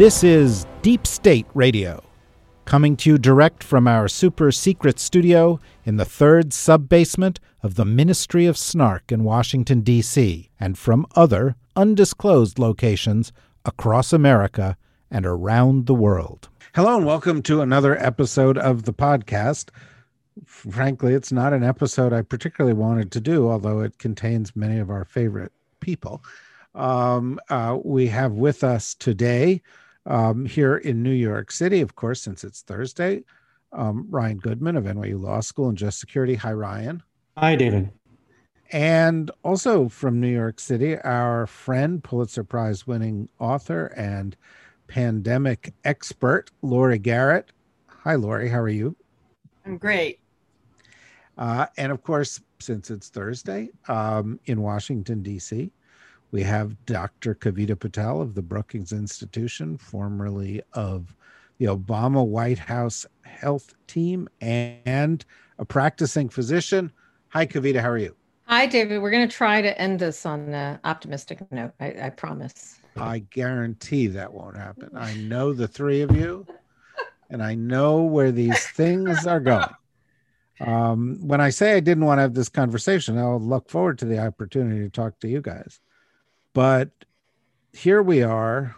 This is Deep State Radio, coming to you direct from our super secret studio in the third sub basement of the Ministry of Snark in Washington, D.C., and from other undisclosed locations across America and around the world. Hello, and welcome to another episode of the podcast. Frankly, it's not an episode I particularly wanted to do, although it contains many of our favorite people. Um, uh, we have with us today um, here in New York City, of course, since it's Thursday. Um, Ryan Goodman of NYU Law School and Just Security. Hi, Ryan. Hi, David. And also from New York City, our friend, Pulitzer Prize winning author and pandemic expert, Laurie Garrett. Hi, Laurie. How are you? I'm great. Uh, and of course, since it's Thursday um, in Washington, D.C., we have Dr. Kavita Patel of the Brookings Institution, formerly of the Obama White House health team and a practicing physician. Hi, Kavita. How are you? Hi, David. We're going to try to end this on an optimistic note. I, I promise. I guarantee that won't happen. I know the three of you, and I know where these things are going. Um, when I say I didn't want to have this conversation, I'll look forward to the opportunity to talk to you guys. But here we are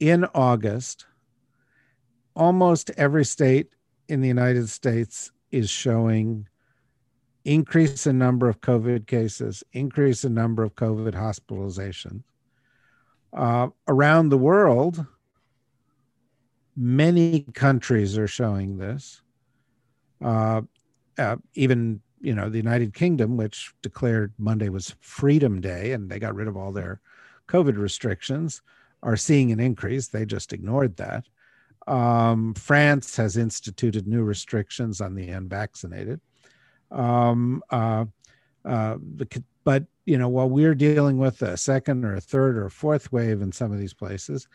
in August. Almost every state in the United States is showing increase in number of COVID cases, increase in number of COVID hospitalizations. Uh, around the world, many countries are showing this. Uh, uh, even you know the United Kingdom, which declared Monday was Freedom Day, and they got rid of all their COVID restrictions, are seeing an increase. They just ignored that. Um, France has instituted new restrictions on the unvaccinated. Um, uh, uh, but you know, while we're dealing with a second or a third or a fourth wave in some of these places,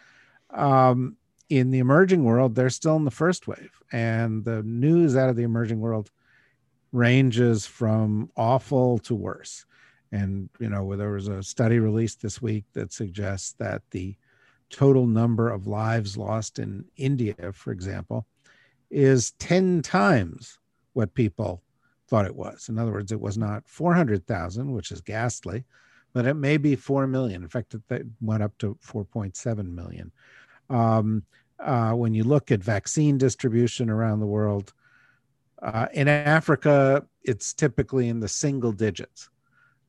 um, in the emerging world, they're still in the first wave, and the news out of the emerging world ranges from awful to worse. And, you know, there was a study released this week that suggests that the total number of lives lost in India, for example, is 10 times what people thought it was. In other words, it was not 400,000, which is ghastly, but it may be 4 million. In fact, it went up to 4.7 million. Um, uh, when you look at vaccine distribution around the world, uh, in Africa, it's typically in the single digits.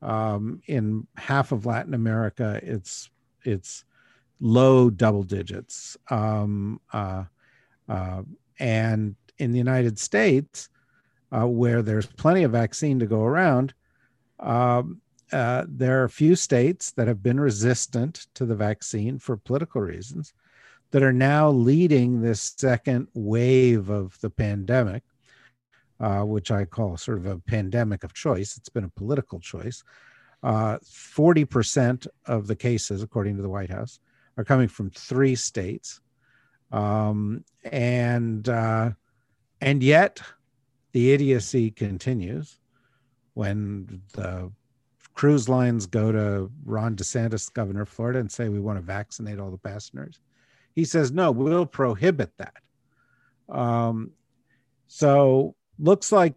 Um, in half of Latin America, it's it's low double digits. Um, uh, uh, and in the United States, uh, where there's plenty of vaccine to go around, um, uh, there are a few states that have been resistant to the vaccine for political reasons that are now leading this second wave of the pandemic uh, which I call sort of a pandemic of choice. It's been a political choice. Uh, 40% of the cases, according to the White House, are coming from three states. Um, and uh, and yet the idiocy continues when the cruise lines go to Ron DeSantis, governor of Florida, and say we want to vaccinate all the passengers. He says no, we'll prohibit that. Um, so looks like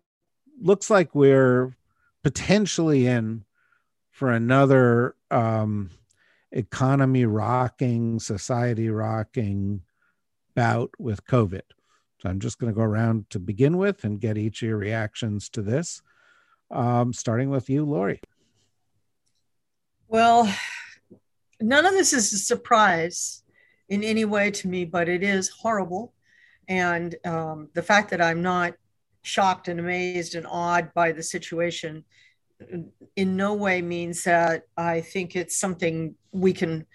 looks like we're potentially in for another um, economy rocking, society rocking bout with COVID. So I'm just going to go around to begin with and get each of your reactions to this, um, starting with you, Laurie. Well, none of this is a surprise in any way to me, but it is horrible. And um, the fact that I'm not shocked and amazed and awed by the situation in no way means that I think it's something we can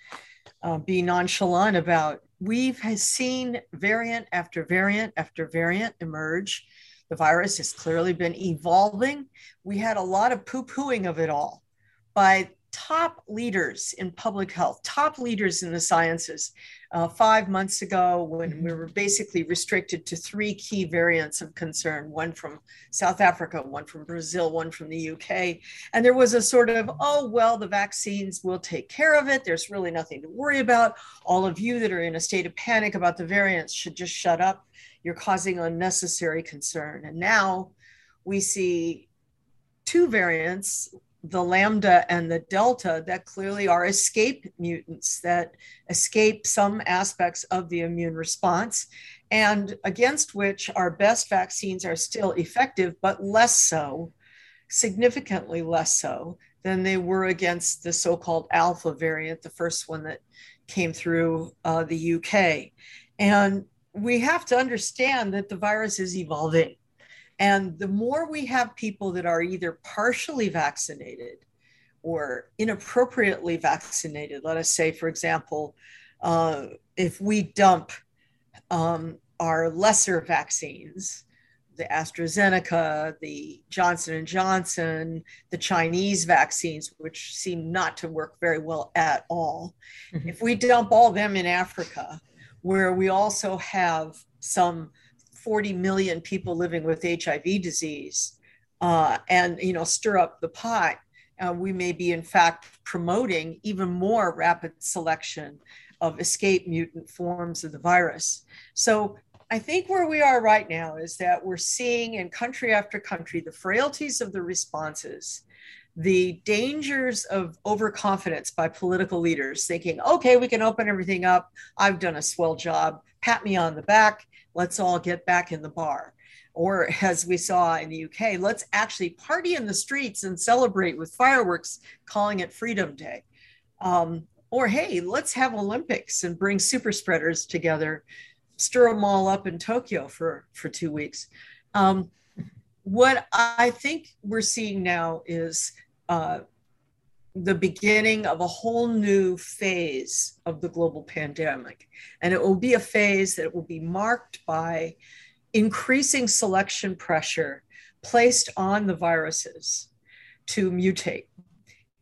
uh, be nonchalant about. We've seen variant after variant after variant emerge. The virus has clearly been evolving. We had a lot of poo pooing of it all by top leaders in public health, top leaders in the sciences. Uh, five months ago, when we were basically restricted to three key variants of concern one from South Africa, one from Brazil, one from the UK. And there was a sort of, oh, well, the vaccines will take care of it. There's really nothing to worry about. All of you that are in a state of panic about the variants should just shut up. You're causing unnecessary concern. And now we see two variants the lambda and the delta that clearly are escape mutants that escape some aspects of the immune response and against which our best vaccines are still effective but less so significantly less so than they were against the so-called alpha variant the first one that came through uh, the uk and we have to understand that the virus is evolving and the more we have people that are either partially vaccinated or inappropriately vaccinated, let us say, for example, uh, if we dump um, our lesser vaccines, the AstraZeneca, the Johnson and Johnson, the Chinese vaccines, which seem not to work very well at all. Mm-hmm. If we dump all them in Africa, where we also have some 40 million people living with HIV disease uh, and you know stir up the pot, uh, we may be in fact promoting even more rapid selection of escape mutant forms of the virus. So I think where we are right now is that we're seeing in country after country the frailties of the responses, the dangers of overconfidence by political leaders thinking, okay, we can open everything up. I've done a swell job. Pat me on the back let's all get back in the bar. Or as we saw in the UK, let's actually party in the streets and celebrate with fireworks, calling it Freedom Day. Um, or hey, let's have Olympics and bring super spreaders together, stir them all up in Tokyo for, for two weeks. Um, what I think we're seeing now is uh, the beginning of a whole new phase of the global pandemic. And it will be a phase that will be marked by increasing selection pressure placed on the viruses to mutate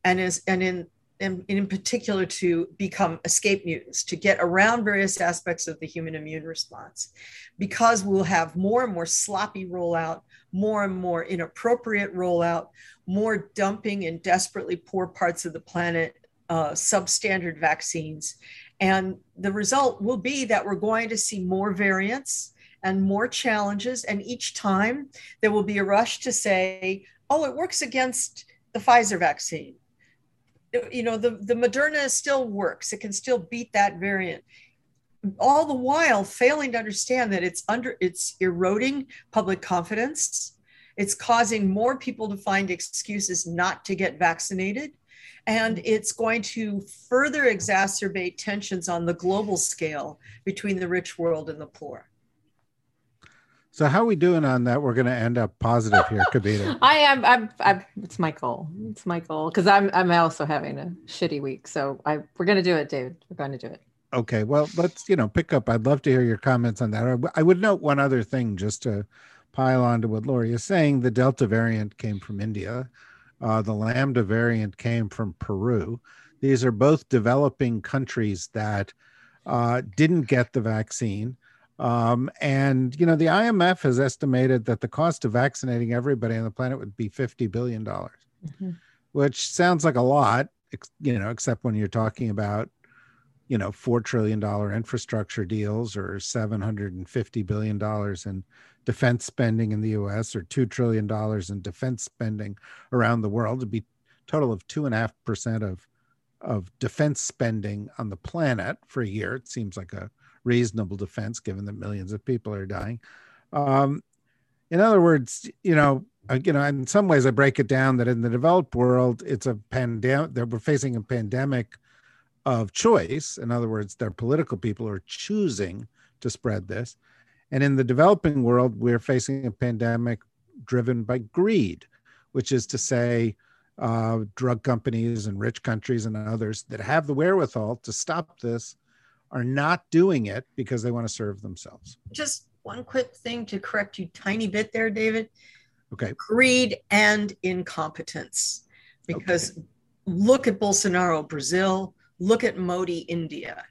and is and in in, in particular to become escape mutants to get around various aspects of the human immune response because we'll have more and more sloppy rollout more and more inappropriate rollout, more dumping in desperately poor parts of the planet, uh, substandard vaccines. And the result will be that we're going to see more variants and more challenges. And each time there will be a rush to say, oh, it works against the Pfizer vaccine. You know, the, the Moderna still works, it can still beat that variant. All the while failing to understand that it's under it's eroding public confidence. It's causing more people to find excuses not to get vaccinated. And it's going to further exacerbate tensions on the global scale between the rich world and the poor so how are we doing on that? We're going to end up positive here, Kavita. I am. I'm, I'm. It's my goal. It's my goal because I'm. I'm also having a shitty week. So I. We're going to do it, David. We're going to do it. Okay, well, let's you know pick up. I'd love to hear your comments on that. I would note one other thing just to pile on to what Laurie is saying. The Delta variant came from India. Uh, the Lambda variant came from Peru. These are both developing countries that uh, didn't get the vaccine. Um, and you know, the IMF has estimated that the cost of vaccinating everybody on the planet would be fifty billion dollars, mm-hmm. which sounds like a lot, you know, except when you're talking about you know, $4 trillion infrastructure deals or $750 billion in defense spending in the US or $2 trillion in defense spending around the world. It'd be total of 2.5% of, of defense spending on the planet for a year. It seems like a reasonable defense given that millions of people are dying. Um, in other words, you know, uh, you know, in some ways I break it down that in the developed world, it's a pandemic, that we're facing a pandemic of choice. In other words, their political people are choosing to spread this. And in the developing world, we're facing a pandemic driven by greed, which is to say, uh, drug companies and rich countries and others that have the wherewithal to stop this are not doing it because they want to serve themselves. Just one quick thing to correct you tiny bit there, David. Okay. Greed and incompetence. Because okay. look at Bolsonaro, Brazil, look at Modi, India.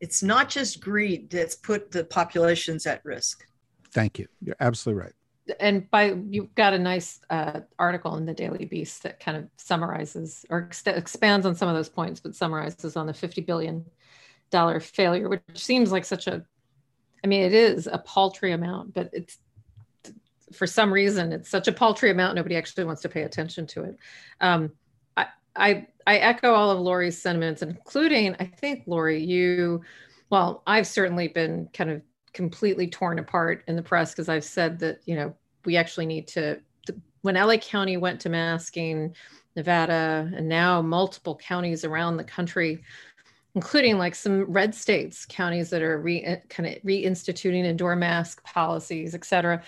It's not just greed that's put the populations at risk. Thank you. You're absolutely right. And by you've got a nice uh, article in the Daily Beast that kind of summarizes or ex- expands on some of those points, but summarizes on the 50 billion dollar failure, which seems like such a, I mean, it is a paltry amount, but it's for some reason it's such a paltry amount nobody actually wants to pay attention to it. Um, I, I I echo all of Laurie's sentiments, including I think Laurie, you, well, I've certainly been kind of completely torn apart in the press because I've said that you know we actually need to. When LA County went to masking, Nevada, and now multiple counties around the country including like some red states, counties that are re, kind of reinstituting indoor mask policies, et cetera.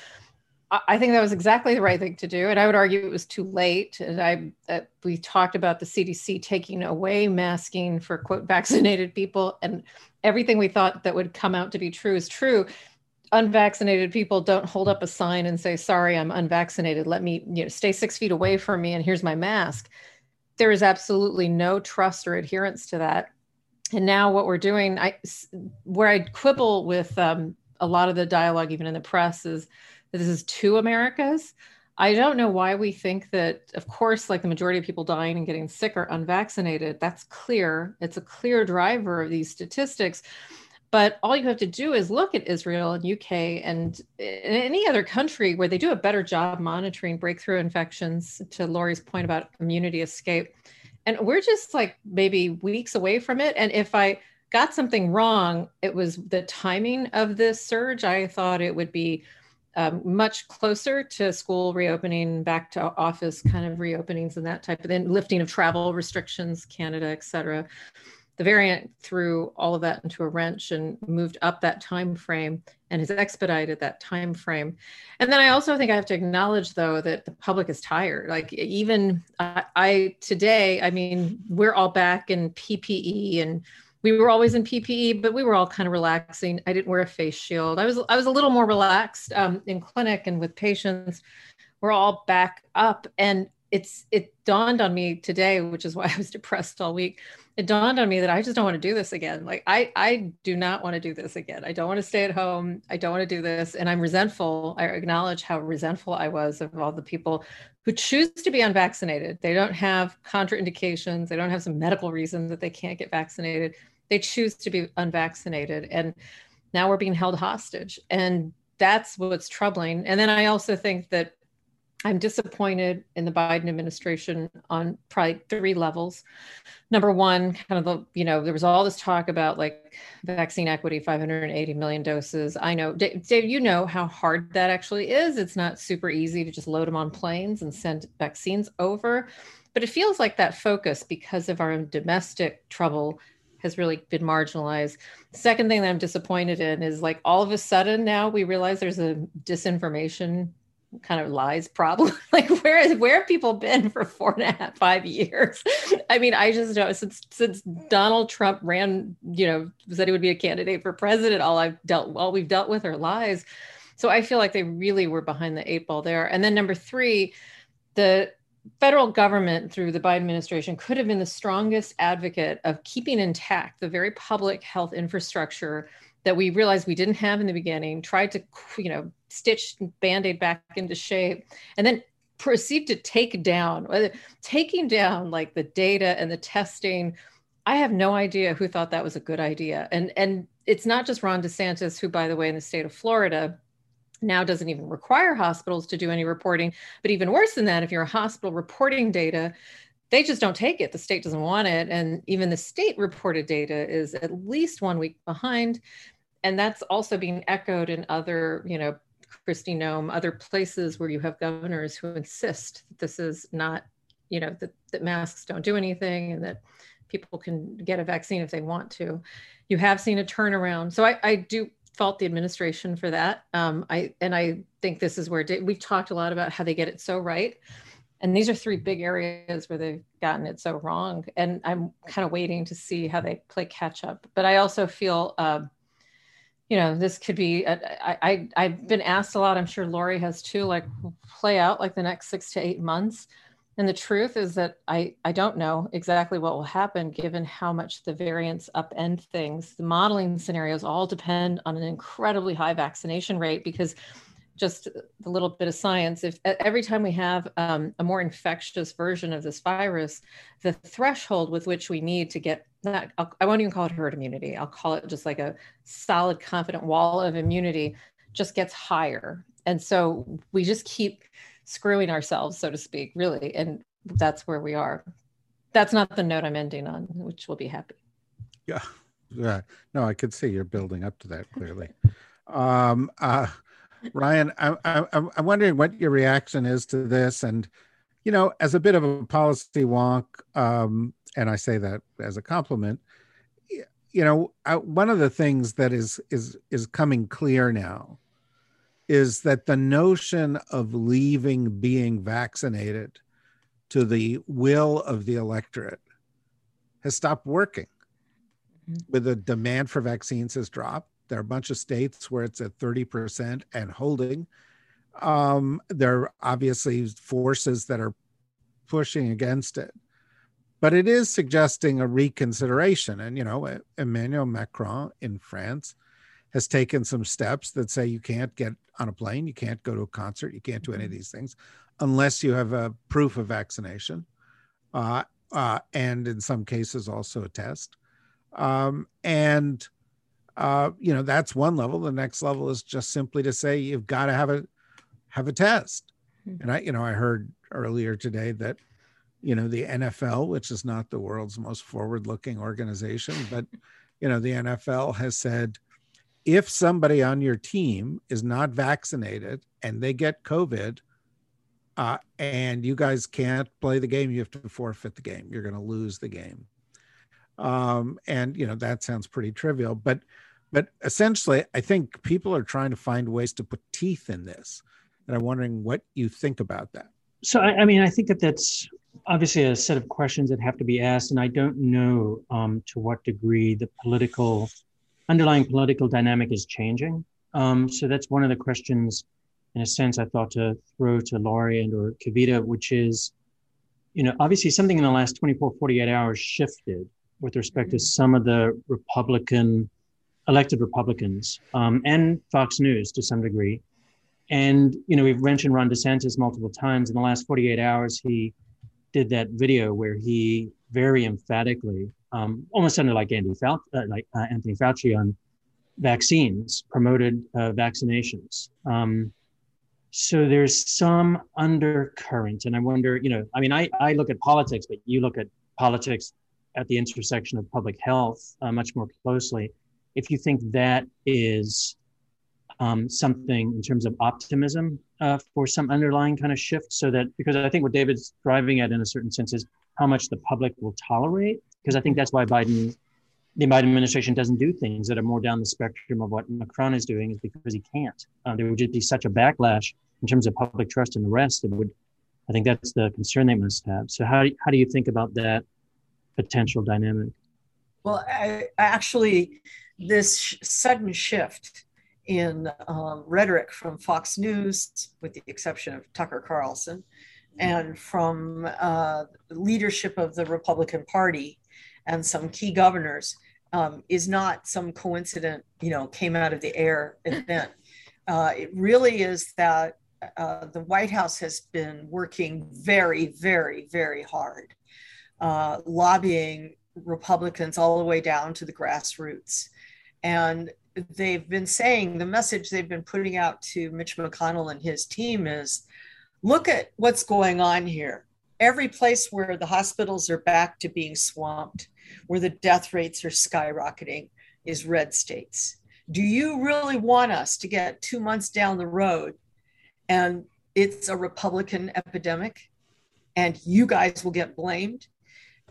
I think that was exactly the right thing to do, and I would argue it was too late. And I, uh, we talked about the CDC taking away masking for quote vaccinated people, and everything we thought that would come out to be true is true. Unvaccinated people don't hold up a sign and say, "Sorry, I'm unvaccinated. Let me, you know, stay six feet away from me, and here's my mask." There is absolutely no trust or adherence to that and now what we're doing i where i quibble with um, a lot of the dialogue even in the press is that this is two americas. I don't know why we think that of course like the majority of people dying and getting sick are unvaccinated. That's clear. It's a clear driver of these statistics. But all you have to do is look at israel and uk and any other country where they do a better job monitoring breakthrough infections to laurie's point about immunity escape and we're just like maybe weeks away from it. And if i got something wrong it was the timing of this surge. I thought it would be um, much closer to school reopening back to office kind of reopenings and that type of thing lifting of travel restrictions canada et cetera the variant threw all of that into a wrench and moved up that time frame and has expedited that time frame and then i also think i have to acknowledge though that the public is tired. Like even I, I today i mean we're all back in ppe and we were always in ppe but we were all kind of relaxing. I didn't wear a face shield. I was i was a little more relaxed um, in clinic and with patients. We're all back up. And it's it dawned on me today which is why i was depressed all week it dawned on me that I just don't want to do this again. Like I I do not want to do this again. I don't want to stay at home. I don't want to do this. And I'm resentful. I acknowledge how resentful I was of all the people who choose to be unvaccinated. They don't have contraindications. They don't have some medical reason that they can't get vaccinated. They choose to be unvaccinated. And now we're being held hostage. And that's what's troubling. And then I also think that I'm disappointed in the Biden administration on probably three levels. Number one, kind of the, you know, there was all this talk about like vaccine equity, 580 million doses. I know, Dave, you know how hard that actually is. It's not super easy to just load them on planes and send vaccines over. But it feels like that focus, because of our own domestic trouble, has really been marginalized. Second thing that I'm disappointed in is like all of a sudden now we realize there's a disinformation kind of lies problem like where where have people been for four and a half five years? I mean i just know since since donald trump ran you know said he would be a candidate for president all i've dealt all we've dealt with are lies. So i feel like they really were behind the eight ball there. And then number three the federal government through the biden administration could have been the strongest advocate of keeping intact the very public health infrastructure that we realized we didn't have in the beginning tried to you know stitch band-aid back into shape and then proceed to take down taking down like the data and the testing i have no idea who thought that was a good idea. And and it's not just ron desantis who by the way in the state of florida now doesn't even require hospitals to do any reporting but even worse than that if you're a hospital reporting data they just don't take it. The state doesn't want it. And even the state reported data is at least one week behind and that's also being echoed in other, you know, Kristi Noem, other places where you have governors who insist that this is not, you know, that, that masks don't do anything and that people can get a vaccine if they want to. You have seen a turnaround. So I, I do fault the administration for that. Um, I and I think this is where we've talked a lot about how they get it so right And these are three big areas where they've gotten it so wrong. And I'm kind of waiting to see how they play catch up. But I also feel, uh, you know, this could be, a, I, I, I've been asked a lot, I'm sure Laurie has too, like play out like the next six to eight months. And the truth is that I, I don't know exactly what will happen given how much the variants upend things. The modeling scenarios all depend on an incredibly high vaccination rate because just the little bit of science if every time we have um, a more infectious version of this virus the threshold with which we need to get that i won't even call it herd immunity. I'll call it just like a solid confident wall of immunity just gets higher. And so we just keep screwing ourselves so to speak really and that's where we are. That's not the note i'm ending on which will be happy. Yeah. Yeah. No i could see you're building up to that clearly. Um uh Ryan, I, I, I'm wondering what your reaction is to this, and you know, as a bit of a policy wonk, um, and I say that as a compliment. You know, I, one of the things that is is is coming clear now is that the notion of leaving being vaccinated to the will of the electorate has stopped working. Mm-hmm. With the demand for vaccines has dropped there are a bunch of states where it's at 30% and holding. Um, there are obviously forces that are pushing against it. But it is suggesting a reconsideration. And, you know, Emmanuel Macron in France has taken some steps that say you can't get on a plane, you can't go to a concert, you can't do any of mm-hmm. these things unless you have a proof of vaccination. Uh, uh, and in some cases, also a test. Um, and uh, you know that's one level. The next level is just simply to say you've got to have a have a test. Mm-hmm. and i you know i heard earlier today that you know the nfl which is not the world's most forward looking organization but you know the nfl has said if somebody on your team is not vaccinated and they get covid uh, and you guys can't play the game you have to forfeit the game. You're going to lose the game um, and you know that sounds pretty trivial but but essentially i think people are trying to find ways to put teeth in this and i'm wondering what you think about that. So i, I mean i think that that's obviously a set of questions that have to be asked and i don't know um, to what degree the political underlying political dynamic is changing. Um, so that's one of the questions in a sense i thought to throw to Laurie and or kavita which is you know obviously something in the last 24 48 hours shifted with respect to some of the republican elected Republicans um, and Fox News to some degree. And, you know, we've mentioned Ron DeSantis multiple times. In the last 48 hours, he did that video where he very emphatically, um, almost sounded like Andy uh, like uh, Anthony Fauci on vaccines, promoted uh, vaccinations. Um, so there's some undercurrent. And I wonder, you know, I mean, I, I look at politics, but you look at politics at the intersection of public health uh, much more closely if you think that is um, something in terms of optimism uh, for some underlying kind of shift so that because i think what david's driving at in a certain sense is how much the public will tolerate because i think that's why biden the biden administration doesn't do things that are more down the spectrum of what macron is doing is because he can't. Uh, there would just be such a backlash in terms of public trust and the rest it would i think that's the concern they must have. So how, how do you think about that potential dynamic well I, actually this sh- sudden shift in um, rhetoric from Fox News, with the exception of Tucker Carlson, and from uh, leadership of the Republican Party and some key governors um, is not some coincident, you know, came out of the air event. Uh, it really is that uh, the White House has been working very, very, very hard, uh, lobbying Republicans all the way down to the grassroots. And they've been saying the message they've been putting out to Mitch McConnell and his team is look at what's going on here. Every place where the hospitals are back to being swamped, where the death rates are skyrocketing, is red states. Do you really want us to get two months down the road and it's a Republican epidemic and you guys will get blamed?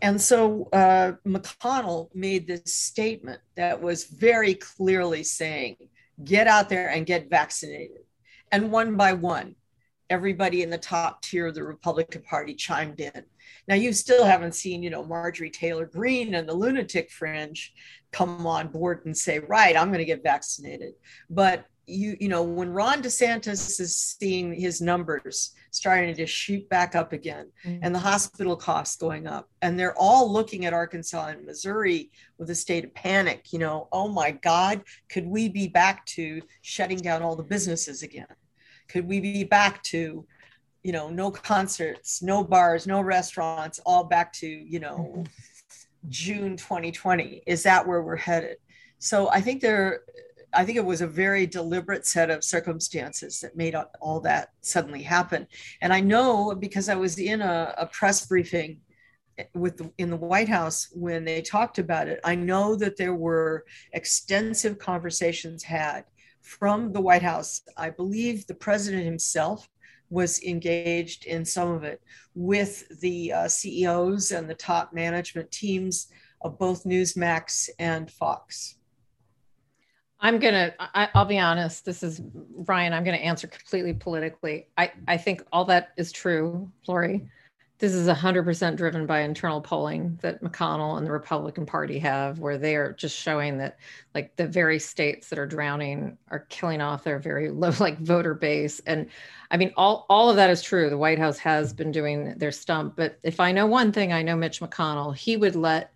And so uh, McConnell made this statement that was very clearly saying, get out there and get vaccinated. And one by one, everybody in the top tier of the Republican Party chimed in. Now you still haven't seen, you know, Marjorie Taylor Greene and the lunatic fringe come on board and say, right, I'm going to get vaccinated. But you, you know, when Ron DeSantis is seeing his numbers starting to shoot back up again mm-hmm. and the hospital costs going up, and they're all looking at Arkansas and Missouri with a state of panic, you know, oh my God, could we be back to shutting down all the businesses again? Could we be back to you know, no concerts, no bars, no restaurants, all back to, you know, June 2020. Is that where we're headed? So I think there, I think it was a very deliberate set of circumstances that made all that suddenly happen. And I know because I was in a, a press briefing with the, in the White House when they talked about it. I know that there were extensive conversations had from the White House. I believe the president himself was engaged in some of it with the uh, CEOs and the top management teams of both Newsmax and Fox. I'm gonna. I, will be honest. This is Ryan. I'm gonna answer completely politically. I I think all that is true, Laurie this is 100% driven by internal polling that McConnell and the Republican Party have, where they are just showing that, like, the very states that are drowning are killing off their very low, like, voter base. And I mean, all, all of that is true. The White House has been doing their stump. But if I know one thing, I know Mitch McConnell, he would let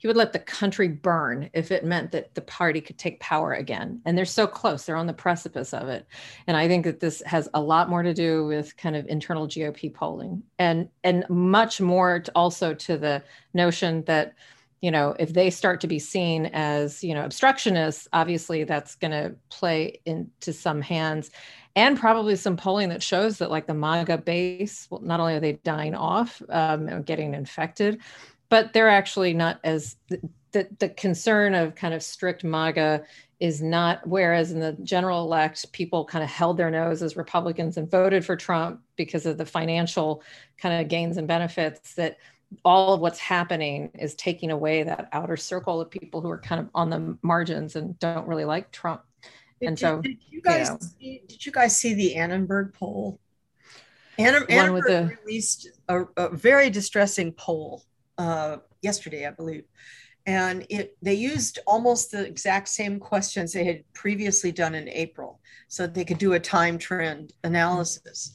he would let the country burn if it meant that the party could take power again. And they're so close, they're on the precipice of it. And I think that this has a lot more to do with kind of internal GOP polling and and much more to also to the notion that you know if they start to be seen as you know obstructionists obviously that's going to play into some hands and probably some polling that shows that like the maga base well not only are they dying off um, and getting infected but they're actually not as the, the concern of kind of strict MAGA is not, whereas in the general elect, people kind of held their nose as Republicans and voted for Trump because of the financial kind of gains and benefits that all of what's happening is taking away that outer circle of people who are kind of on the margins and don't really like Trump. Did, and so, did you guys you know, see, did you guys see the Annenberg poll? Annenberg the, released a, a very distressing poll uh, yesterday, I believe. And it they used almost the exact same questions they had previously done in April, so they could do a time trend analysis.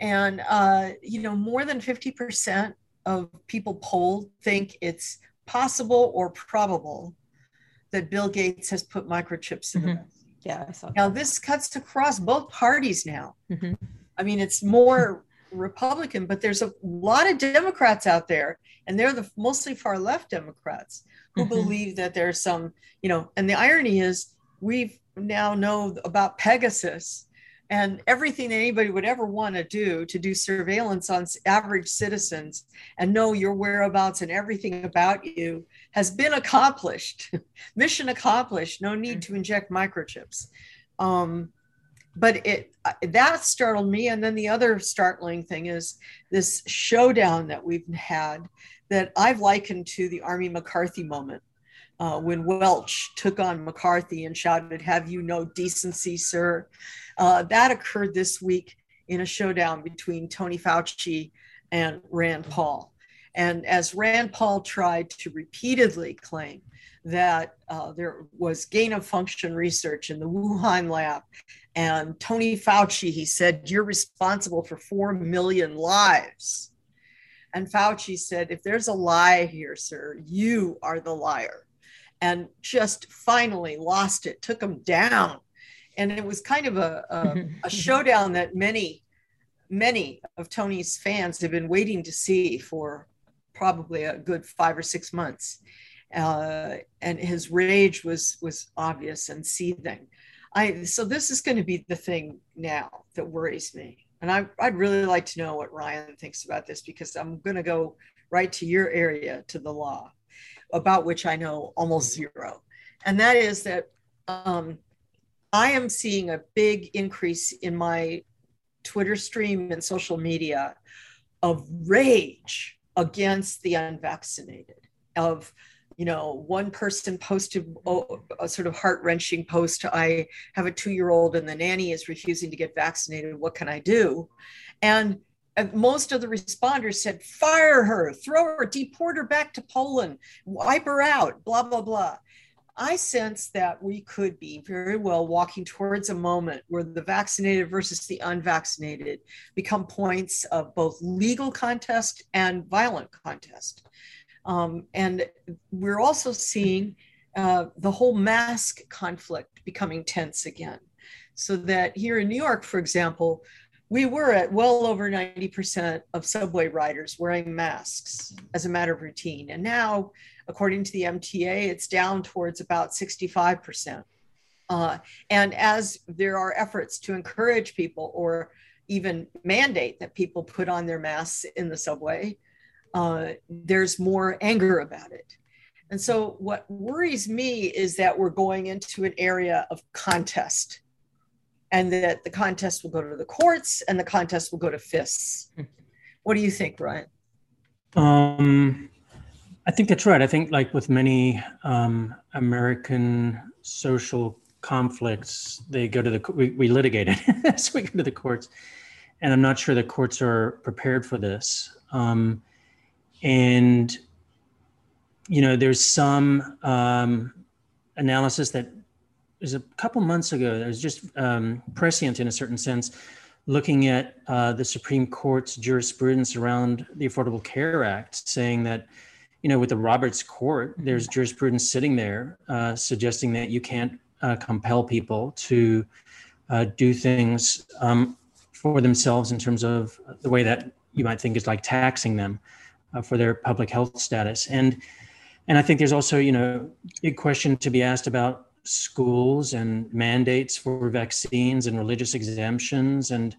And uh, you know, more than 50% of people polled think it's possible or probable that Bill Gates has put microchips in mm-hmm. the Yeah, I saw. Now this cuts across both parties now. Mm-hmm. I mean, it's more Republican, but there's a lot of Democrats out there, and they're the mostly far left Democrats who mm-hmm. believe that there's some, you know, and the irony is we now know about Pegasus and everything that anybody would ever want to do to do surveillance on average citizens and know your whereabouts and everything about you has been accomplished mission accomplished no need to inject microchips um, but it that startled me. And then the other startling thing is this showdown that we've had that i've likened to the army mccarthy moment uh, when welch took on mccarthy and shouted have you no decency sir? Uh, that occurred this week in a showdown between tony fauci and rand paul. And as rand paul tried to repeatedly claim that uh, there was gain of function research in the Wuhan lab and Tony Fauci, he said, You're responsible for 4 million lives. And Fauci said, If there's a lie here, sir, you are the liar. And just finally lost it, took him down. And it was kind of a, a, a showdown that many, many of Tony's fans have been waiting to see for probably a good five or six months. Uh, and his rage was was obvious and seething. I so this is going to be the thing now that worries me. And I, I'd really like to know what Ryan thinks about this because I'm going to go right to your area, to the law, about which I know almost zero. And that is that um, I am seeing a big increase in my Twitter stream and social media of rage against the unvaccinated, of you know, one person posted oh, a sort of heart wrenching post I have a two year old and the nanny is refusing to get vaccinated. What can I do? And most of the responders said, fire her, throw her, deport her back to Poland, wipe her out, blah, blah, blah. I sense that we could be very well walking towards a moment where the vaccinated versus the unvaccinated become points of both legal contest and violent contest. Um, and we're also seeing uh, the whole mask conflict becoming tense again. So that here in New York, for example, we were at well over 90% of subway riders wearing masks as a matter of routine. And now, according to the MTA, it's down towards about 65%. Uh, and as there are efforts to encourage people or even mandate that people put on their masks in the subway, uh, there's more anger about it. And so, what worries me is that we're going into an area of contest and that the contest will go to the courts and the contest will go to fists. What do you think, Ryan? Um, I think that's right. I think, like with many um, American social conflicts, they go to the we, we litigate it, so we go to the courts, and I'm not sure the courts are prepared for this. Um, and you know, there's some um, analysis that was a couple months ago. that was just um, prescient in a certain sense, looking at uh, the Supreme Court's jurisprudence around the Affordable Care Act, saying that, you know, with the Roberts Court, there's jurisprudence sitting there uh, suggesting that you can't uh, compel people to uh, do things um, for themselves in terms of the way that you might think is like taxing them uh, for their public health status. And and I think there's also, you know, big question to be asked about schools and mandates for vaccines and religious exemptions. And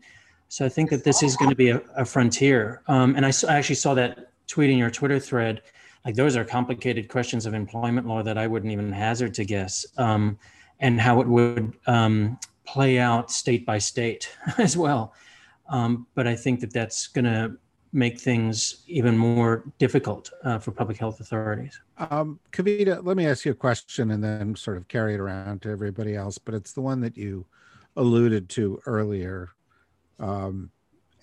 so I think that this is going to be a, a frontier. Um, and I, I, actually saw that tweet in your Twitter thread. Like those are complicated questions of employment law that I wouldn't even hazard to guess, um, and how it would um, play out state by state as well. Um, but I think that that's going to make things even more difficult uh, for public health authorities. Um, Kavita, let me ask you a question and then sort of carry it around to everybody else, but it's the one that you alluded to earlier. Um,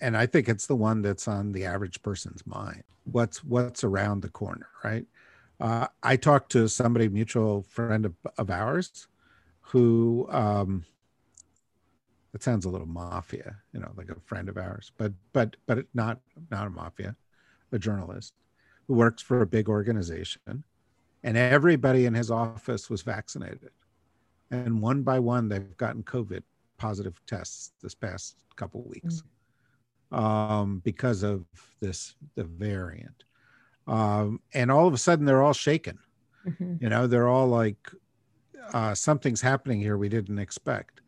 and I think it's the one that's on the average person's mind. What's what's around the corner, right? Uh, I talked to somebody, mutual friend of, of ours, who um, that sounds a little mafia, you know, like a friend of ours, but but but not not a mafia, a journalist who works for a big organization, and everybody in his office was vaccinated, and one by one they've gotten COVID positive tests this past couple weeks, mm-hmm. um, because of this the variant, um, and all of a sudden they're all shaken, mm-hmm. you know, they're all like, uh, something's happening here we didn't expect.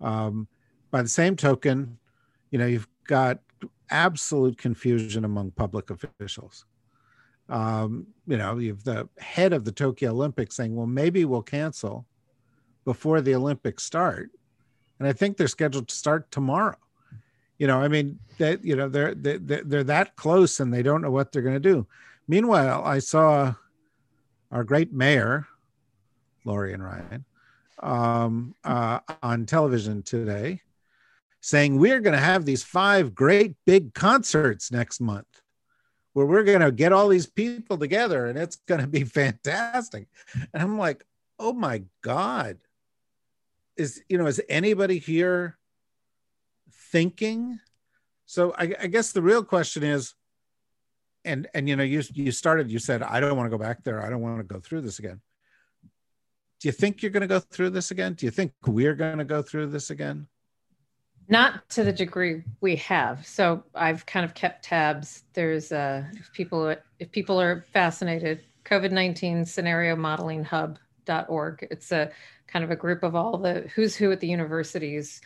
Um, by the same token, you know, you've got absolute confusion among public officials. Um, you know, you've the head of the Tokyo Olympics saying, well, maybe we'll cancel before the Olympics start. And I think they're scheduled to start tomorrow. You know, I mean, you know, they're, they're, they're that close and they don't know what they're going to do. Meanwhile, I saw our great mayor, Laurie and Ryan, um, uh, on television today saying we're going to have these five great big concerts next month where we're going to get all these people together and it's going to be fantastic. And I'm like, oh my God. Is, you know, is anybody here thinking? So I, I guess the real question is, and and you know, you you started, you said, I don't want to go back there. I don't want to go through this again. Do you think you're going to go through this again? Do you think we're going to go through this again? Not to the degree we have. So I've kind of kept tabs. There's uh, if people if people are fascinated, COVID-19 scenario modeling hub.org. It's a kind of a group of all the who's who at the universities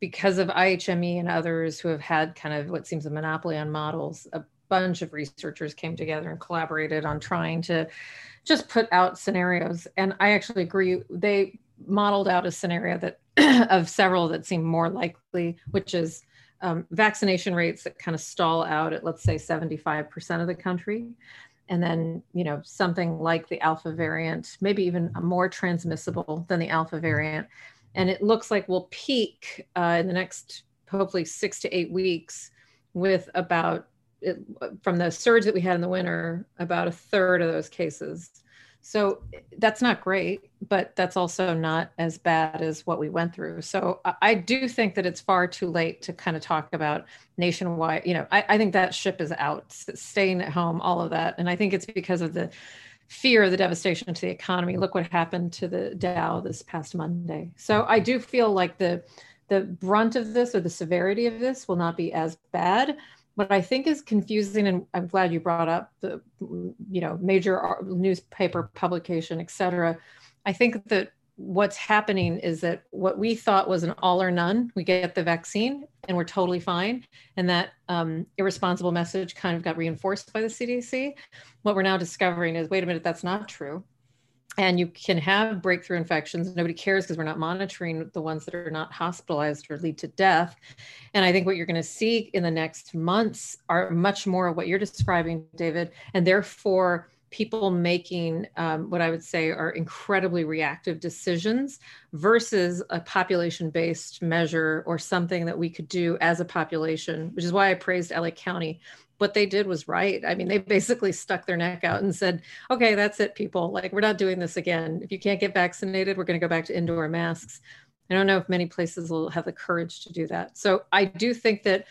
because of IHME and others who have had kind of what seems a monopoly on models. A bunch of researchers came together and collaborated on trying to just put out scenarios. And I actually agree. They modeled out a scenario that of several that seem more likely, which is um, vaccination rates that kind of stall out at, let's say, 75% of the country. and then you know something like the alpha variant maybe even more transmissible than the alpha variant and it looks like we'll peak uh, in the next hopefully six to eight weeks with about it, from the surge that we had in the winter about a third of those cases so that's not great, but that's also not as bad as what we went through. So I do think that it's far too late to kind of talk about nationwide. You know, I, I think that ship is out, staying at home, all of that. And I think it's because of the fear of the devastation to the economy. Look what happened to the Dow this past Monday. So I do feel like the the brunt of this or the severity of this will not be as bad what I think is confusing, and I'm glad you brought up the, you know, major newspaper publication, et cetera. I think that what's happening is that what we thought was an all or none, we get the vaccine and we're totally fine. And that um, irresponsible message kind of got reinforced by the CDC. What we're now discovering is wait a minute, that's not true and you can have breakthrough infections. Nobody cares because we're not monitoring the ones that are not hospitalized or lead to death. And i think what you're going to see in the next months are much more of what you're describing david and therefore people making um, what i would say are incredibly reactive decisions versus a population based measure or something that we could do as a population which is why i praised la county what they did was right. I mean, they basically stuck their neck out and said, okay, that's it, people. Like, we're not doing this again. If you can't get vaccinated, we're going to go back to indoor masks. I don't know if many places will have the courage to do that. So I do think that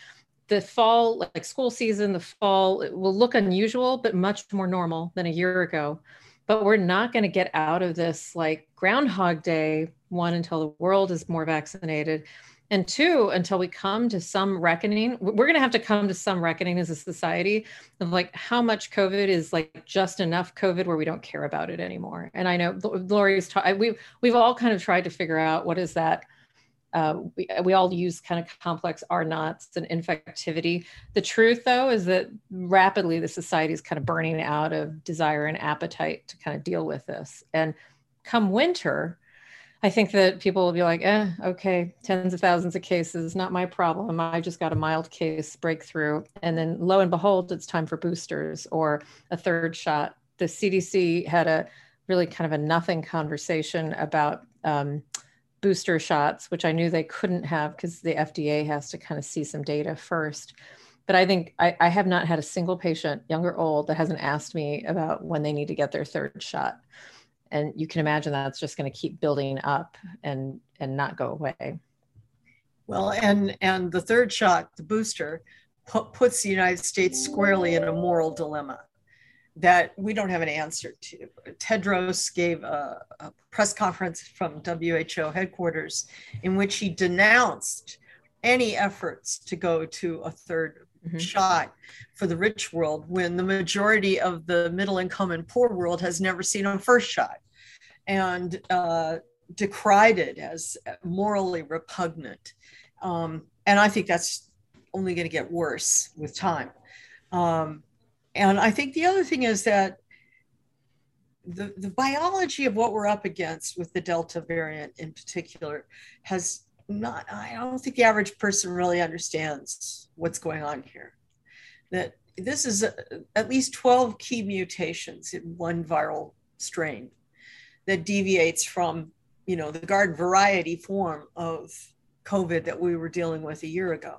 the fall, like school season, the fall will look unusual, but much more normal than a year ago. But we're not going to get out of this like Groundhog Day one until the world is more vaccinated and two until we come to some reckoning we're going to have to come to some reckoning as a society of like how much covid is like just enough covid where we don't care about it anymore and i know laurie's ta- we, we've all kind of tried to figure out what is that uh, we, we all use kind of complex R naughts and infectivity. The truth, though, is that rapidly the society is kind of burning out of desire and appetite to kind of deal with this. And come winter, I think that people will be like, eh, okay, tens of thousands of cases, not my problem. I just got a mild case breakthrough. And then lo and behold, it's time for boosters or a third shot. The CDC had a really kind of a nothing conversation about um, booster shots, which I knew they couldn't have because the FDA has to kind of see some data first. But I think I, I have not had a single patient, young or old, that hasn't asked me about when they need to get their third shot and you can imagine that's just going to keep building up and and not go away. Well and and the third shot the booster puts the united states squarely in a moral dilemma that we don't have an answer to. Tedros gave a, a press conference from who headquarters in which he denounced any efforts to go to a 3rd mm-hmm. shot for the rich world when the majority of the middle income and poor world has never seen a first shot and uh, decried it as morally repugnant. Um, and I think that's only going to get worse with time. Um, and I think the other thing is that the, the biology of what we're up against with the Delta variant in particular has not, I don't think the average person really understands what's going on here. That this is a, at least 12 key mutations in one viral strain that deviates from you know the garden variety form of covid that we were dealing with a year ago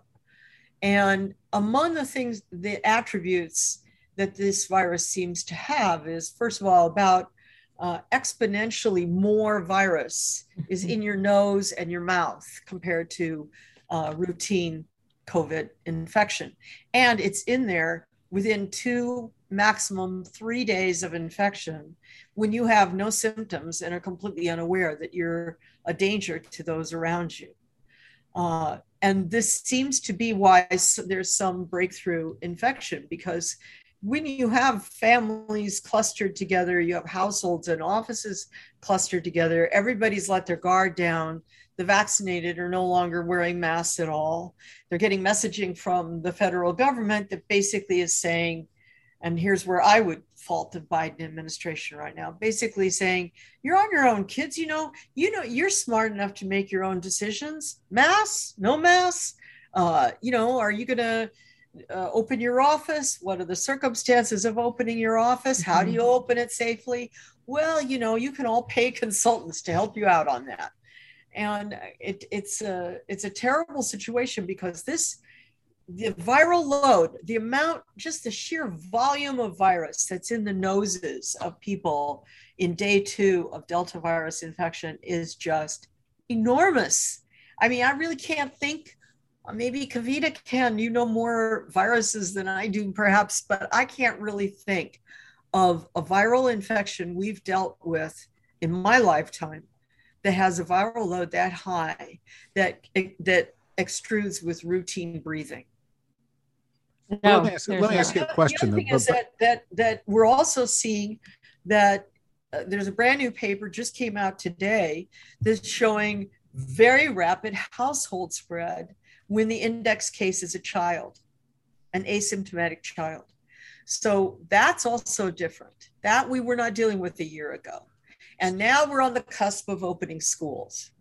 and among the things the attributes that this virus seems to have is first of all about uh, exponentially more virus is in your nose and your mouth compared to uh, routine covid infection and it's in there within two maximum three days of infection when you have no symptoms and are completely unaware that you're a danger to those around you. Uh, and this seems to be why there's some breakthrough infection because when you have families clustered together, you have households and offices clustered together, everybody's let their guard down. The vaccinated are no longer wearing masks at all. They're getting messaging from the federal government that basically is saying, and here's where I would fault the Biden administration right now, basically saying, you're on your own, kids. You know, you know, you're smart enough to make your own decisions. Mass, no mass. Uh, you know, are you gonna uh, open your office? What are the circumstances of opening your office? How do you open it safely? Well, you know, you can all pay consultants to help you out on that. And it, it's a it's a terrible situation because this the viral load, the amount, just the sheer volume of virus that's in the noses of people in day two of Delta virus infection is just enormous. I mean, I really can't think. Maybe Kavita can. You know more viruses than I do, perhaps, but I can't really think of a viral infection we've dealt with in my lifetime that has a viral load that high that that extrudes with routine breathing. No, let me ask, let me ask you a question. The other thing is that, that, that we're also seeing that uh, there's a brand new paper just came out today that's showing very rapid household spread when the index case is a child, an asymptomatic child. So that's also different. That we were not dealing with a year ago. And now we're on the cusp of opening schools.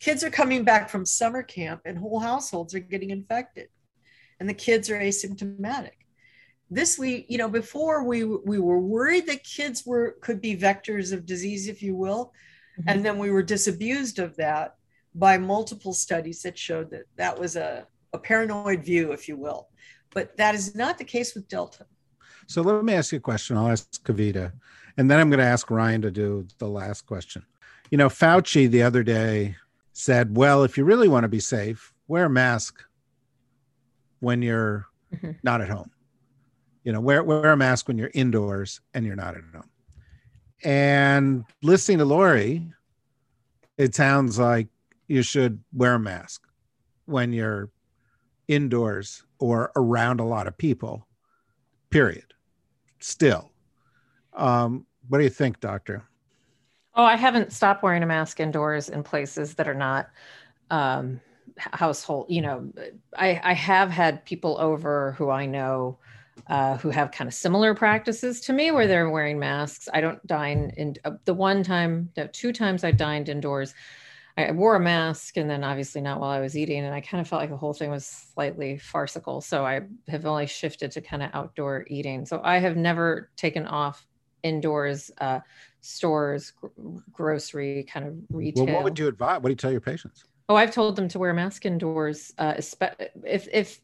Kids are coming back from summer camp and whole households are getting infected and the kids are asymptomatic this we you know before we we were worried that kids were could be vectors of disease if you will mm-hmm. and then we were disabused of that by multiple studies that showed that that was a, a paranoid view if you will but that is not the case with delta so let me ask you a question i'll ask kavita and then i'm going to ask ryan to do the last question you know fauci the other day said well if you really want to be safe wear a mask when you're mm-hmm. not at home. You know, wear wear a mask when you're indoors and you're not at home. And listening to Laurie, it sounds like you should wear a mask when you're indoors or around a lot of people. Period. Still. Um, what do you think, doctor? Oh, I haven't stopped wearing a mask indoors in places that are not um, household you know i i have had people over who i know uh, who have kind of similar practices to me where they're wearing masks i don't dine in uh, the one time two times i dined indoors I wore a mask and then obviously not while I was eating. And I kind of felt like the whole thing was slightly farcical. So I have only shifted to kind of outdoor eating. So I have never taken off indoors, uh, stores, gr- grocery kind of retail. Well, what would you advise? What do you tell your patients? Oh, I've told them to wear a mask indoors. Uh, if if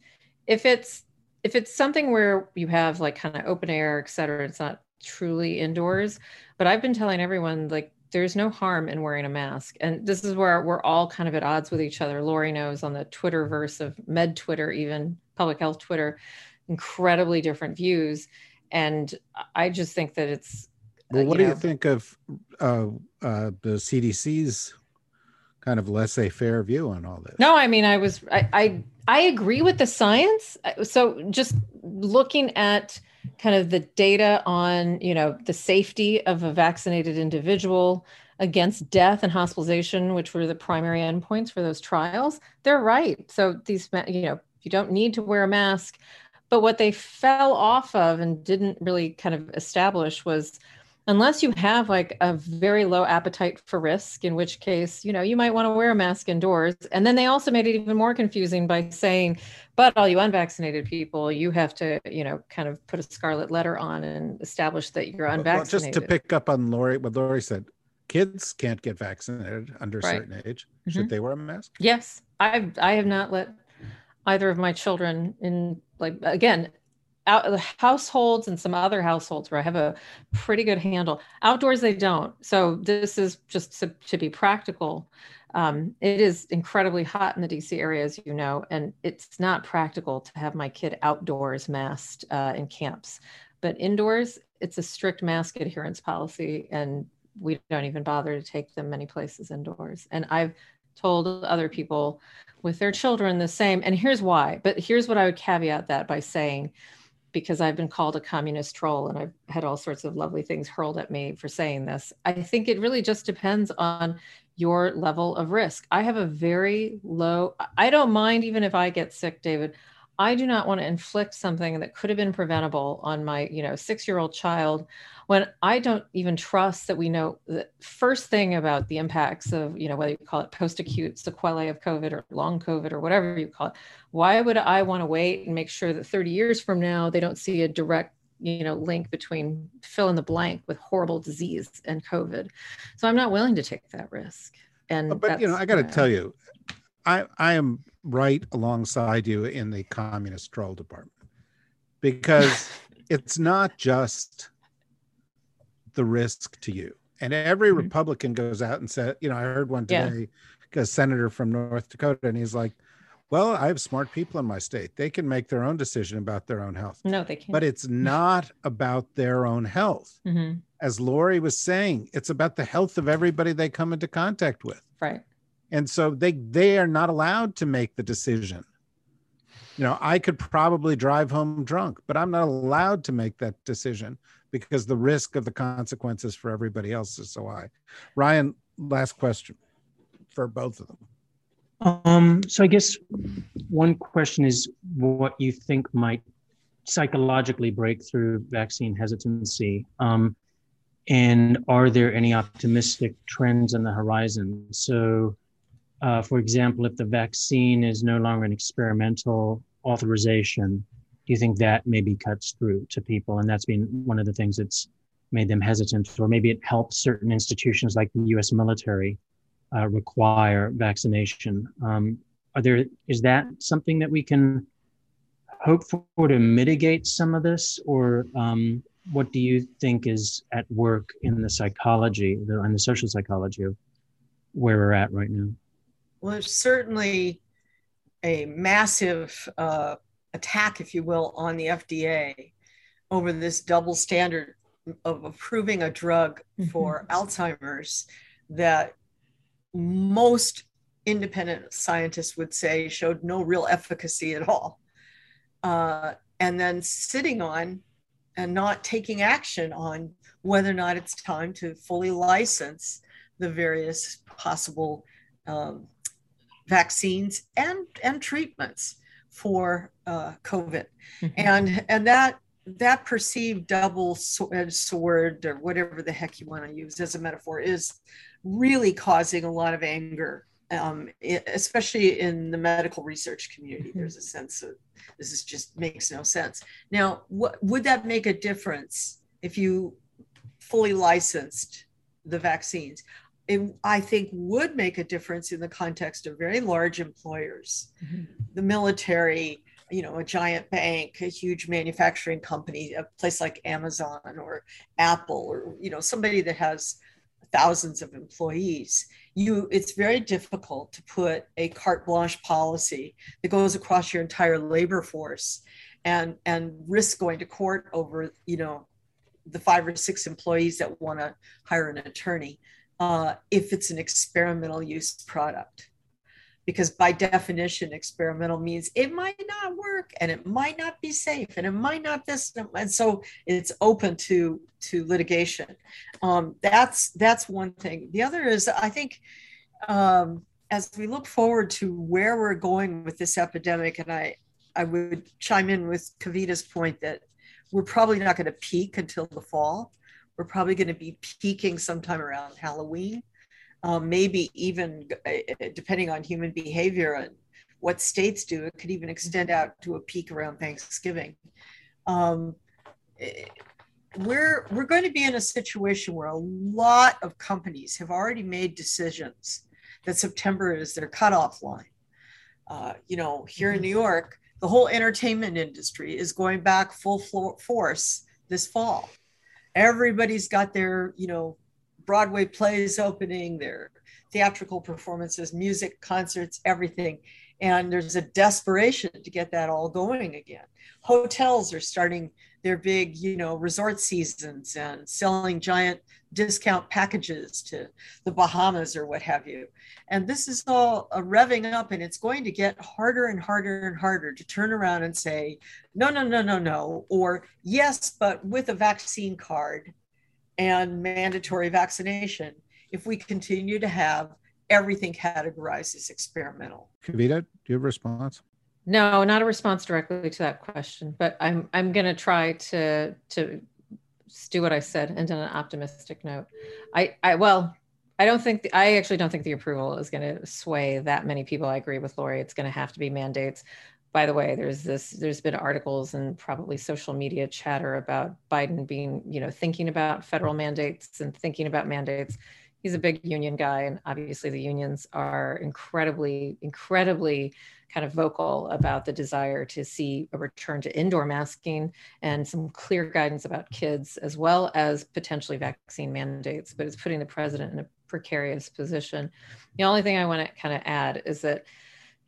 if it's if it's something where you have like kind of open air, et cetera, it's not truly indoors. But I've been telling everyone like there's no harm in wearing a mask. And this is where we're all kind of at odds with each other. Laurie knows on the Twitter verse of med Twitter, even public health Twitter, incredibly different views. And I just think that it's. Well, what you do you think of uh, uh, the CDC's kind of laissez-faire view on all this. No, I mean, I was, I, I, I agree with the science. So just looking at kind of the data on, you know, the safety of a vaccinated individual against death and hospitalization, which were the primary endpoints for those trials, they're right. So these, you know, you don't need to wear a mask. But what they fell off of and didn't really kind of establish was unless you have like a very low appetite for risk in which case you know you might want to wear a mask indoors. And then they also made it even more confusing by saying but all you unvaccinated people you have to you know kind of put a scarlet letter on and establish that you're unvaccinated well, just to pick up on laurie what laurie said kids can't get vaccinated under a right. certain age. Should mm-hmm. they wear a mask? Yes. I've i have not let either of my children in like again out the households and some other households where I have a pretty good handle. Outdoors, they don't. So this is just to, to be practical. Um, it is incredibly hot in the DC area, as you know, and it's not practical to have my kid outdoors masked uh, in camps. But indoors, it's a strict mask adherence policy, and we don't even bother to take them many places indoors. And I've told other people with their children the same. And here's why. But here's what I would caveat that by saying because I've been called a communist troll and I've had all sorts of lovely things hurled at me for saying this. I think it really just depends on your level of risk. I have a very low, I don't mind even if I get sick, David. I do not want to inflict something that could have been preventable on my, you know, six-year-old child when I don't even trust that we know the first thing about the impacts of, you know, whether you call it post-acute sequelae of COVID or long COVID or whatever you call it. Why would I want to wait and make sure that 30 years from now they don't see a direct you know link between fill in the blank with horrible disease and covid so i'm not willing to take that risk and but you know i got to tell you i i am right alongside you in the communist troll department because it's not just the risk to you and every mm-hmm. republican goes out and said you know i heard one today yeah. a senator from north dakota and he's like well, I have smart people in my state. They can make their own decision about their own health. No, they can't. But it's not about their own health. Mm-hmm. As Laurie was saying, it's about the health of everybody they come into contact with. Right. And so they they are not allowed to make the decision. You know, I could probably drive home drunk, but I'm not allowed to make that decision because the risk of the consequences for everybody else is so high. Ryan, last question for both of them. Um, so I guess one question is what you think might psychologically break through vaccine hesitancy. Um, and are there any optimistic trends on the horizon? So, uh, for example, if the vaccine is no longer an experimental authorization, do you think that maybe cuts through to people? And that's been one of the things that's made them hesitant, or maybe it helps certain institutions like the US military uh, require vaccination. Um, are there is that something that we can hope for to mitigate some of this, or um, what do you think is at work in the psychology and the social psychology of where we're at right now? Well, there's certainly a massive uh, attack, if you will, on the FDA over this double standard of approving a drug mm-hmm. for Alzheimer's that most independent scientists would say showed no real efficacy at all. Uh, and then sitting on and not taking action on whether or not it's time to fully license the various possible um, vaccines and, and treatments for uh, COVID. Mm-hmm. And, and that that perceived double sword or whatever the heck you want to use as a metaphor is really causing a lot of anger, um, especially in the medical research community. Mm-hmm. There's a sense of this is just makes no sense. Now, what would that make a difference if you fully licensed the vaccines? It, I think would make a difference in the context of very large employers, mm-hmm. the military, you know, a giant bank, a huge manufacturing company, a place like Amazon or Apple, or you know, somebody that has thousands of employees you it's very difficult to put a carte blanche policy that goes across your entire labor force and and risk going to court over you know the five or six employees that want to hire an attorney uh, if it's an experimental use product. Because by definition experimental means it might not work and it might not be safe and it might not this and so it's open to to litigation. Um, that's that's one thing. The other is i think um, as we look forward to where we're going with this epidemic and i i would chime in with kavita's point that we're probably not going to peak until the fall we're probably going to be peaking sometime around halloween um, maybe even uh, depending on human behavior and what states do, it could even extend out to a peak around Thanksgiving. Um, eh, we're we're going to be in a situation where a lot of companies have already made decisions that September is their cutoff line. Uh, you know, here in New York, the whole entertainment industry is going back full force this fall. Everybody's got their, you know, Broadway plays opening, their theatrical performances, music, concerts, everything. And there's a desperation to get that all going again. Hotels are starting their big, you know, resort seasons and selling giant discount packages to the Bahamas or what have you. And this is all a revving up, and it's going to get harder and harder and harder to turn around and say, no, no, no, no, no, or yes, but with a vaccine card and mandatory vaccination if we continue to have everything categorized as experimental. Kavita, do you have a response? No, not a response directly to that question, but I'm I'm going to try to to do what I said and on an optimistic note. I I well, I don't think the, I actually don't think the approval is going to sway that many people. I agree with Laurie. It's going to have to be mandates. By the way, there's this there's been articles and probably social media chatter about Biden being, you know, thinking about federal mandates and thinking about mandates he's a big union guy and obviously the unions are incredibly incredibly kind of vocal about the desire to see a return to indoor masking and some clear guidance about kids as well as potentially vaccine mandates but it's putting the president in a precarious position. The only thing i want to kind of add is that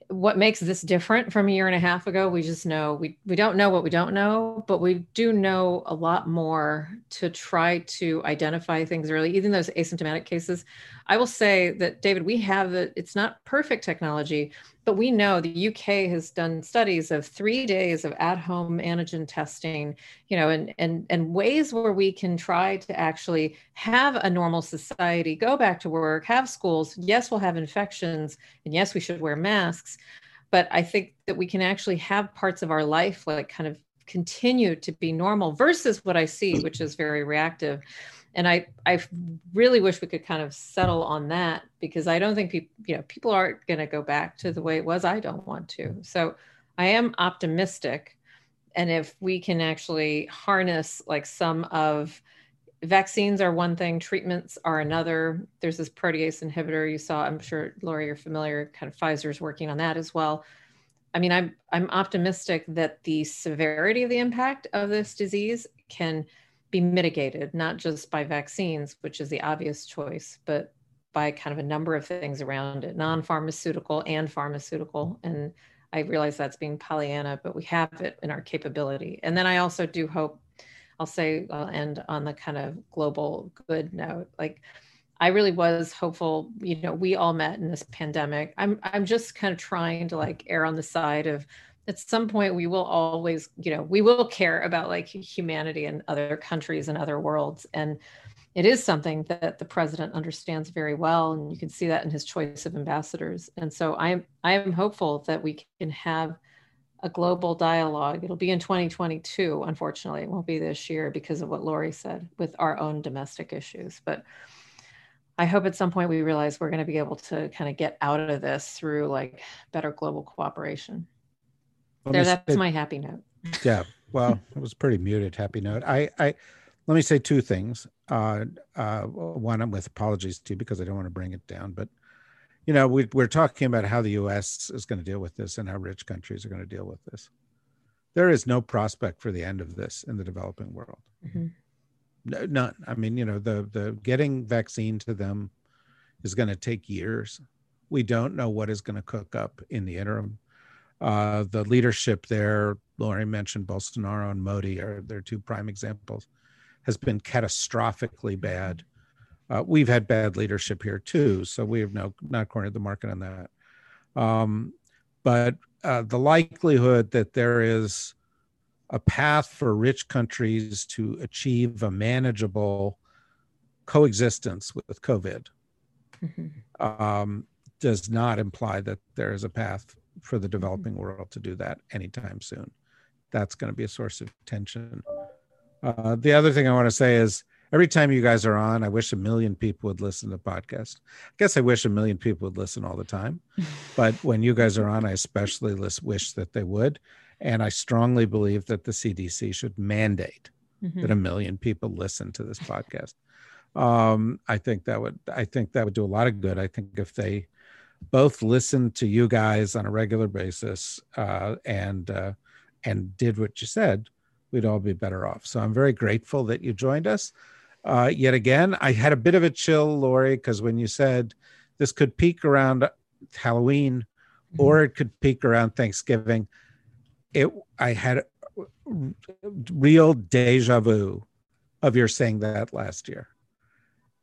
what makes this different from a year and a half ago we just know we, we don't know what we don't know but we do know a lot more to try to identify things early. Even those asymptomatic cases i will say that david we have the it's not perfect technology but we know the uk has done studies of three days of at-home antigen testing you know and and and ways where we can try to actually have a normal society go back to work have schools. Yes we'll have infections and yes we should wear masks but i think that we can actually have parts of our life like kind of continue to be normal versus what i see which is very reactive and I I really wish we could kind of settle on that because I don't think people you know people aren't going to go back to the way it was. I don't want to. So I am optimistic, and if we can actually harness like some of vaccines are one thing, treatments are another. There's this protease inhibitor you saw. I'm sure Laurie, you're familiar. Kind of Pfizer's working on that as well. I mean, I'm I'm optimistic that the severity of the impact of this disease can be mitigated, not just by vaccines, which is the obvious choice, but by kind of a number of things around it, non pharmaceutical and pharmaceutical. And I realize that's being Pollyanna, but we have it in our capability. And then I also do hope, I'll say, I'll end on the kind of global good note. Like, I really was hopeful, you know, we all met in this pandemic. I'm I'm just kind of trying to like err on the side of at some point we will always you know we will care about like humanity and other countries and other worlds. And it is something that the president understands very well and you can see that in his choice of ambassadors. And so i'm i am hopeful that we can have a global dialogue. It'll be in 2022 unfortunately. It won't be this year because of what laurie said with our own domestic issues. But I hope at some point we realize we're going to be able to kind of get out of this through like better global cooperation. There, that's say, my happy note. Yeah. Well, it was pretty muted happy note. I, I, let me say two things. Uh, uh, one, with apologies to you because I don't want to bring it down, but you know, we, we're talking about how the U.S. is going to deal with this and how rich countries are going to deal with this. There is no prospect for the end of this in the developing world. Mm-hmm. No, none. I mean, you know, the the getting vaccine to them is going to take years. We don't know what is going to cook up in the interim. Uh, the leadership there, Laurie mentioned Bolsonaro and Modi are their two prime examples, has been catastrophically bad. Uh, we've had bad leadership here too, so we have no not cornered the market on that. Um, but uh, the likelihood that there is a path for rich countries to achieve a manageable coexistence with COVID mm-hmm. um, does not imply that there is a path for the developing world to do that anytime soon. That's going to be a source of tension. Uh, the other thing I want to say is every time you guys are on, I wish a million people would listen to the podcast. I guess I wish a million people would listen all the time, but when you guys are on, I especially wish that they would. And I strongly believe that the CDC should mandate mm-hmm. that a million people listen to this podcast. Um, I think that would I think that would do a lot of good. I think if they both listened to you guys on a regular basis uh, and uh, and did what you said, we'd all be better off. So I'm very grateful that you joined us. Uh, yet again, I had a bit of a chill, Laurie, because when you said this could peak around Halloween mm-hmm. or it could peak around Thanksgiving, it I had real deja vu of your saying that last year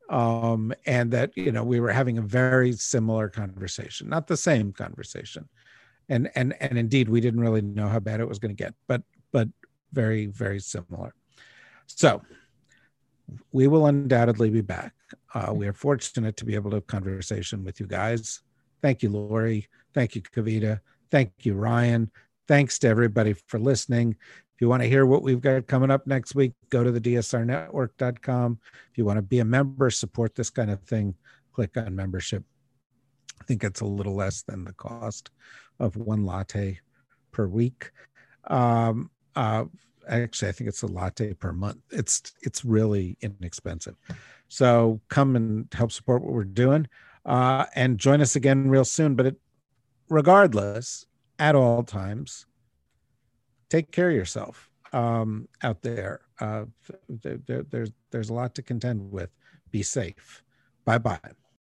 um, and that you know we were having a very similar conversation, not the same conversation, and and and indeed we didn't really know how bad it was going to get, but but very very similar. So we will undoubtedly be back. Uh, we are fortunate to be able to have conversation with you guys. Thank you, Laurie. Thank you, Kavita. Thank you, Ryan. Thanks to everybody for listening. If you want to hear what we've got coming up next week, go to the dsrnetwork.com. If you want to be a member, support this kind of thing, click on membership. I think it's a little less than the cost of one latte per week. Um, uh, actually, I think it's a latte per month. It's it's really inexpensive. So come and help support what we're doing, uh, and join us again real soon. But it, regardless, at all times, take care of yourself um, out there. Uh, there, there. There's there's a lot to contend with. Be safe. Bye bye.